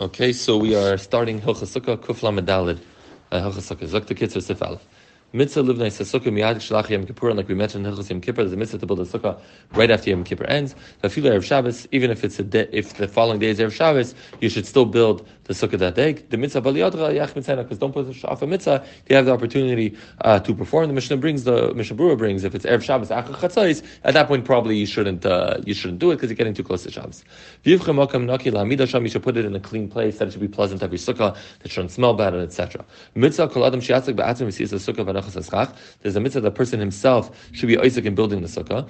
Okay, so we are starting Hilchas Sukkah Kuf Lamed uh, Hilchas Sukkah Zok the Kitzur Sif Aleph. Mitzvah livnei sukkah miyad shalach Yom Kippur, and like we mentioned Hilchos Yom Kippur, there's a mitzvah to build a sukkah right after Yom Kippur ends. If Erev Shabbos, even if it's a day, if the following day is Erev Shabbos, you should still build the sukkah that day. The mitzvah bali yach mitzvah, because don't put off a mitzvah, if you have the opportunity uh, to perform. The Mishnah brings the Mishnah Berurah brings if it's Erev Shabbos achar chatzais, at that point probably you shouldn't uh, you shouldn't do it because you're getting too close to Shabbos. You should put it in a clean place that it should be pleasant your sukkah, that shouldn't smell bad, and etc. Mitzvah kol adam shiatzak ba'atzim v'siyas sukkah v'anachas there's a mitzvah that the person himself should be Isaac in building the sukkah.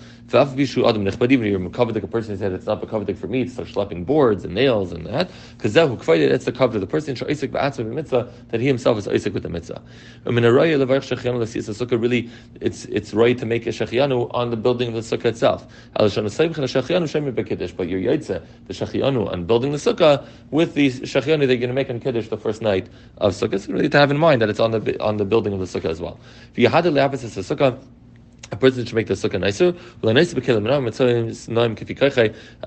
Even you're a person said it's not Makavidik for me, it's like schlepping boards and nails and that. Because that it's the cover. The person should Isaac mitzvah that he himself is Isaac with the mitzvah. Really, it's it's right to make a shechianu on the building of the sukkah itself. But you're yaitze, the shechianu, on building the sukkah with the shechianu they're going to make on kiddush the first night of sukkah. So really to have in mind that it's on the on the building of the sukkah as well. If you had a sukkah. A person should make the sukkah nicer.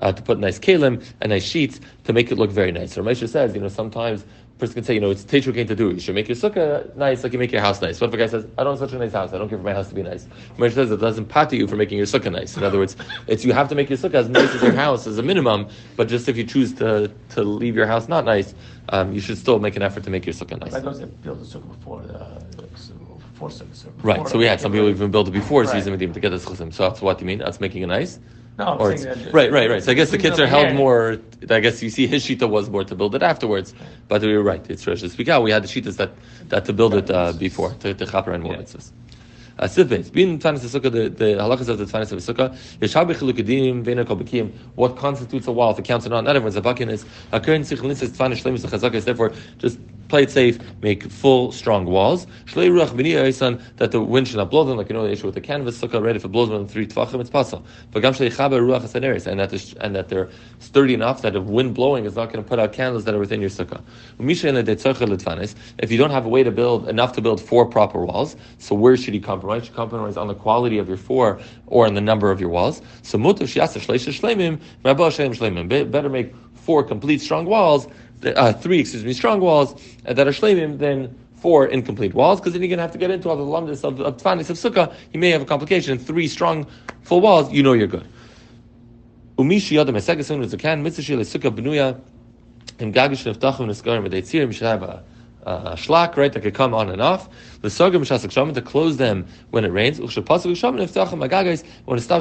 Uh, to put nice kalim and nice sheets to make it look very nice. So Ramesh says, you know, sometimes a person can say, you know, it's came to do. You should make your sukkah nice like you make your house nice. What if a guy says, I don't have such a nice house. I don't care for my house to be nice. Ramesh says it doesn't pat you for making your sukkah nice. In other words, it's you have to make your sukkah as nice as your house as a minimum. But just if you choose to to leave your house not nice, um, you should still make an effort to make your sukkah nice. Those that build the sukkah before. Uh, before Right. So we had some people even built it before right. season to get the chusim. So that's what you mean. That's making it nice. No, or right, right, right. So I guess the kids are held more. I guess you see his shita was more to build it afterwards, but we were right. It's Rosh out. We had the shitas that that to build it uh, before to, to chaper and more yeah. mitzvahs. Uh, Sivbeis, being Tfanis Sukkah, the, the halachas of the Tfanis of Sukkah, Yeshabi Chilukadim, Vena Kobakim, what constitutes a wall, if it counts or not, not everyone's a bucket is, Akarin Sichlin says Tfanis Shlemis Chazaka, therefore, just play it safe, make full, strong walls. Shlei ruach b'niyah that the wind should not blow them, like you know the issue with the canvas sukkah, right? If it blows more than three tvachim, it's possible. But gam shlei chaber ruach hasaneris, and that and that they're sturdy enough that if wind blowing is not going to put out candles that are within your sukkah. If you don't have a way to build enough to build four proper walls, so where should you compromise? You compromise on the quality of your four or in the number of your walls. So mutav shiasa shleimim. Better make four complete strong walls uh, three, excuse me, strong walls uh, that are shleimim than four incomplete walls, because then you're going to have to get into all the lumdis of, of tfanis of sukkah. You may have a complication. Three strong, full walls, you know you're good. Umishi yadam esegasun can mitzvah sukkah benuya im gagish neftachim neskarim have a uh, shlak, right, that could come on and off. The sogim shasak to close them when it rains. When it stops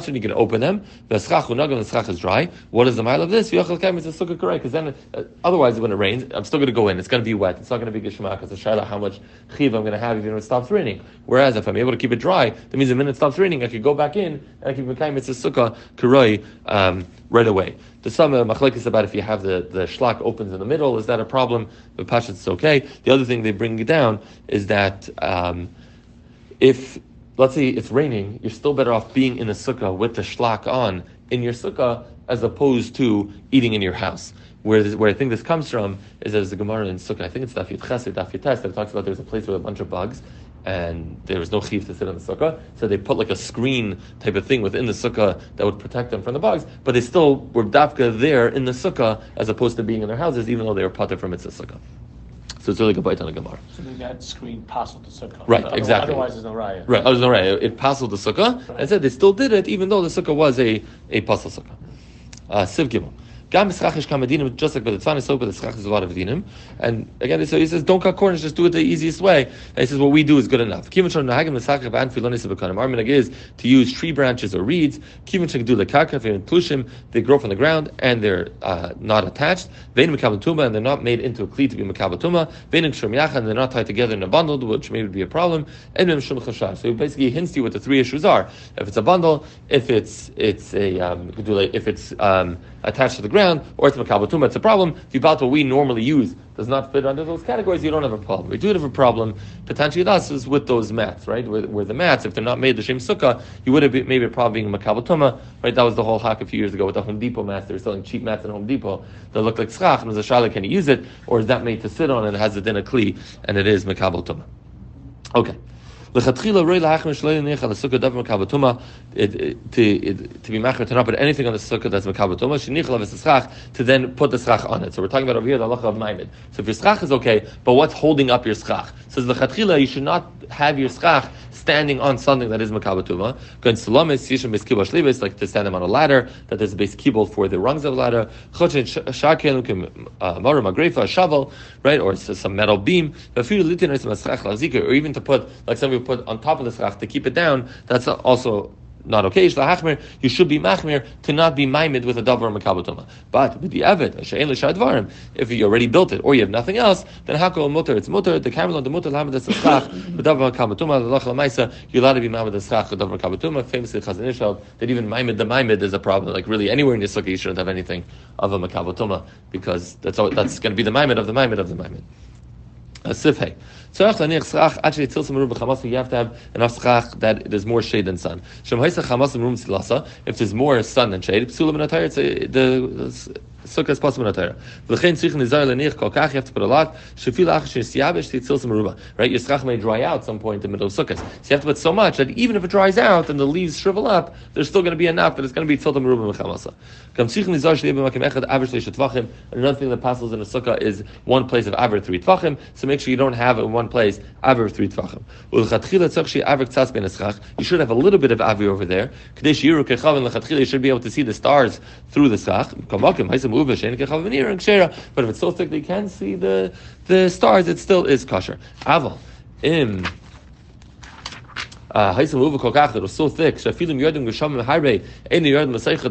raining, you can open them. The schach unagam, the schach is dry. What is the mile of this? It's a sukkah because then uh, otherwise when it rains, I'm still going to go in. It's going to be wet. It's not going to be gishma because the shaila how much chiv I'm going to have even if it stops raining. Whereas if I'm able to keep it dry, that means the minute it stops raining, I could go back in and I can become it's a sukkah koroi um, right away. The uh, machlekes about if you have the, the shlak opens in the middle, is that a problem? The pashat is okay. The other thing they bring down is that um, if let's say it's raining, you're still better off being in the sukkah with the shlak on in your sukkah as opposed to eating in your house. Where, this, where I think this comes from is there's a Gemara in Sukkah, I think it's Daf Yud Chesed, Daf Yud that talks about there's a place with a bunch of bugs, and there was no chiv to sit on the sukkah, so they put like a screen type of thing within the sukkah that would protect them from the bugs, but they still were dafka there in the sukkah as opposed to being in their houses, even though they were pater from its sukkah. So it's really good bite on a Gemara. So that screen passed the sukkah. Right, exactly. Otherwise, there's no raya. Right, otherwise, no raya. It passed the sukkah. Right. I said they still did it, even though the sukkah was a a pasul sukkah. Uh, Siv Gimel. Gam mischachish kamadim, just like by the tzvan so, but the is a lot of dinim. And again, so he says, don't cut corners, just do it the easiest way. And he says, what we do is good enough. Our minhag is to use tree branches or reeds. They grow from the ground and they're uh, not attached. Vein mekabatuma, and they're not made into a cleat to be mekabatuma. Vein and they're not tied together in a bundle, which maybe would be a problem. And mem. So basically hints to you what the three issues are. If it's a bundle, if it's, it's a, um, if it's, um, attached to the ground, or it's makabatuma, it's a problem. If you bought what we normally use does not fit under those categories, you don't have a problem. We do have a problem, potentially that's with those mats, right? Where, where, the mats, if they're not made the same sukkah, you would have been, maybe a problem being makabatuma, right? That was the whole hack a few years ago with the Home Depot mats. They were selling cheap mats at Home Depot that look like schach, and was a shala, can you use it? Or is that made to sit on and it has a dinner kli, and it is makabatuma? Okay. Lechatchila roi lahachmer shloim nech al sukkah davar makabatuma to to be machmer to not put anything on the sukkah that's makabatuma shenichla v'seschach to then put the schach on it. So we're talking about over here the halacha of maimed. So if your schach is okay, but what's holding up your schach? Says the lechatchila you should not have your schach standing on something that is makabatuma. Going salamis yishim base kibul shlibis like to stand them on a ladder that there's a base kibul for the rungs of the ladder. Chochin shakel uh, mara magrefa a shovel right or some metal beam. Or even to put like some people put on top of the schach to keep it down. That's also not okay. You should be machmir to not be maimed with a davar makabotuma. But with the avid, if you already built it or you have nothing else, then hakol mutter. It's mutter. The camel the mutter lamed the schach the davar makabotuma. The lachal ma'isa you're allowed to be maimed the schach the davar makabotuma. Famously, Chazon Ish held that even maimed the maimed is a problem. Like really anywhere in sukkah you shouldn't have anything of a makabotuma because that's that's going to be the maimed of the maimed of the maimed. Uh, Sifhei. You have to have enough schach that there's more shade than sun. If there's more sun than shade, the sukkah is possible in Torah. V'lechein tzrichen nizar lenich kol kach, you have to put a lot. Shefil ach shes yabesh titzil maruba. Right, your schach may dry out some point in the middle of sukkahs. So you have to put so much that even if it dries out and the leaves shrivel up, there's still going to be enough that it's going to be tilta maruba mechamasa. Kam tzrichen nizar shlei b'makim echad aver shlei shetvachim. Another thing that passes in a sukkah is one place of aver three tvachim. So make sure you don't have in one place aver three tvachim. U'lechatchila tzach she aver k'tzas ben eschach. You should have a little bit of aver over there. Kadesh yiru kechavin lechatchila. You should be able to see the stars through the schach. Kamakim haisam but if it's so thick they can't see the, the stars, it still is kosher. Aval. Im that was so thick, that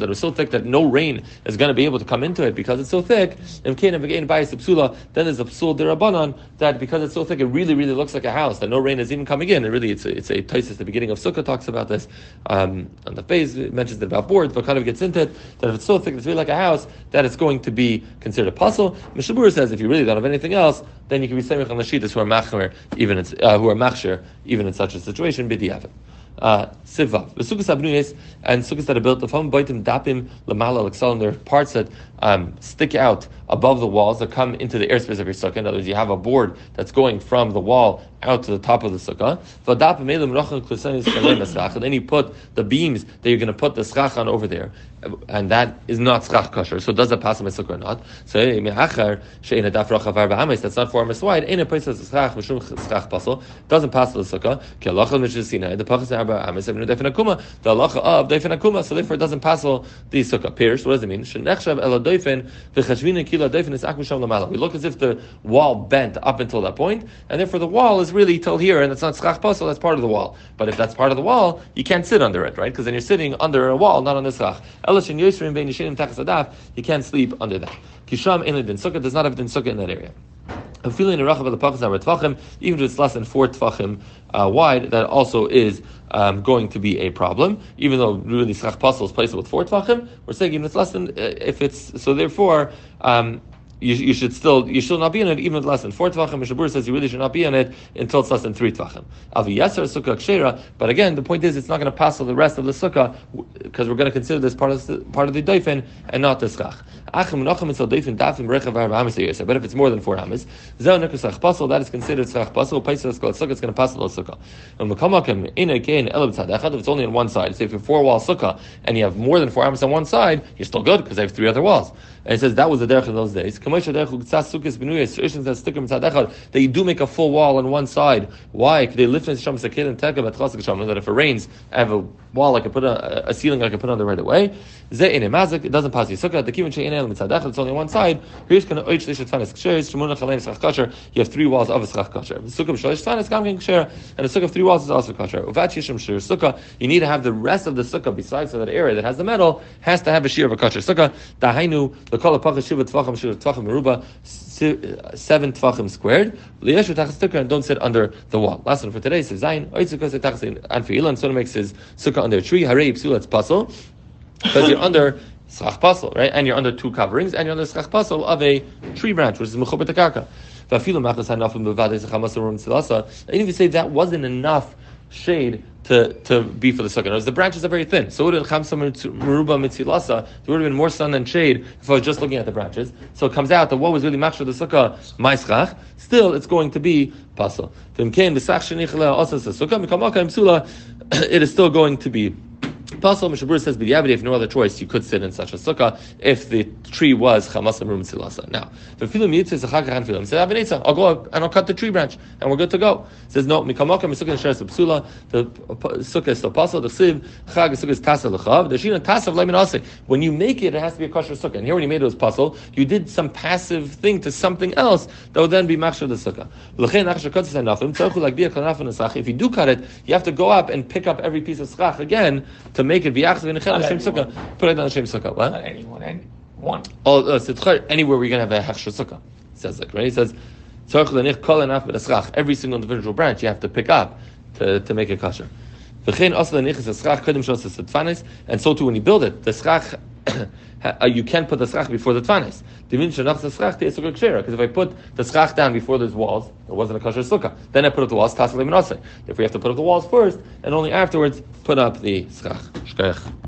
was so thick that no rain is going to be able to come into it because it's so thick. then there's a psul derabanan that because it's so thick, it really, really looks like a house, that no rain is even coming in. And really, it's a, it's a the beginning of Sukkah talks about this. Um, on the phase, mentions it about boards, but kind of gets into it, that if it's so thick, it's really like a house, that it's going to be considered a puzzle. Mishabur says if you really don't have anything else, then you can be saying on the sheet who are machmer, even in, uh, who are machsher, even in such a situation, b'diavad uh, sivav. The sukkahs abnuyes and sukkahs that are built, the fam baitim dapim lamala l'ksal, there are parts that um, stick out above the walls that come into the airspace of your sukkah. In other words, you have a board that's going from the wall out to the top of the sukkah. Then you put the beams that you're going to put the schach on over there, and that is not schach kosher. So does that pass my sukkah or not? So eh, that's not four amos wide. In a place that's schach mishum schach pasal doesn't pass the sukkah. The pachas harba'amis, the halacha of defen akuma, so therefore it doesn't pass the sukkah. Pierce. What does it mean? We look as if the wall bent up until that point, and therefore the wall is really till here, and it's not schach pasal, that's part of the wall. But if that's part of the wall, you can't sit under it, right? Because then you're sitting under a wall, not on the schach. You can't sleep under that. Kisham in din sukkah does not have din sukkah in that area. The even if it's less than four tvachim uh, wide, that also is um, going to be a problem. Even though really schach pasal is placed with four tvachim, we're saying even if it's less than, uh, if it's so therefore. Um, you, you, should still you should not be in it even less than four tvachim. Mishabur says you really should not be in it until it's less than three tvachim. But again, the point is it's not going to pass the rest of the sukkah because we're going to consider this part of the, part of the doifen and not the schach. But if it's more than four hamas, that is considered schach called sukkah. It's going to pass the sukkah. And in again if it's only on one side, say if you have four wall sukkah and you have more than four hamas on one side, you're still good because they have three other walls. And it says that was the derech in those days. That you do make a full wall on one side. Why? That if it rains, I have a wall I can put a, a ceiling I can put on the right away. It doesn't pass the sukkah. The kivin she'inel mitzadach. It's only one side. You have three walls of a kasher. The sukkah and the sukkah of three walls is also kasher. You need to have the rest of the sukkah besides that area that has the metal has to have a shear of a kasher sukkah. The shiva tvacham meruba uh, seven tvachim squared. Liyeshu tachas sukkah and don't sit under the wall. Last one for today says zayin oitzukas tachas and for ilan. So makes his sukkah under a tree. Harei psul. It's puzzle because you're under schach pasel, right? And you're under two coverings, and you're under schach pasel of a tree branch, which is mechubat karka. And if you say that wasn't enough shade to, to be for the sukkah. Notice the branches are very thin. So would chamsa meruba mitzilasa? There would have been more sun than shade if I was just looking at the branches. So it comes out that what was really machshir the sukkah maischach. Still, it's going to be pasal. It is still going to be Pasal Mishabur says, but if no other choice, you could sit in such a sukkah if the tree was chamas and silasa. Now, the filim yitzis achakach and filim. Said I'll go up and I'll cut the tree branch and we're good to go. says no, mikamakam sukkah shares psula. The sukkah is still pasal. The siv chag sukkah is tasa lechav. The shina tasav leimin When you make it, it has to be a kosher sukkah. And here when you made it was pasal, you did some passive thing to something else that would then be machshir the sukkah. If you do cut it, you have to go up and pick up every piece of schach again to make it biachzav in Hashem sukkah. Put it on Hashem sukkah. What? Not anyone, any, one. Oh, uh, anywhere we're going to have a hechsher sukkah. It says like right. He says every single individual branch you have to pick up to, to make it kosher. And so too when you build it, the schach Uh, you can't put the schach before the tfanis. Because if I put the schach down before those walls, it wasn't a kosher sukkah. Then I put up the walls, If we have to put up the walls first, and only afterwards put up the schach.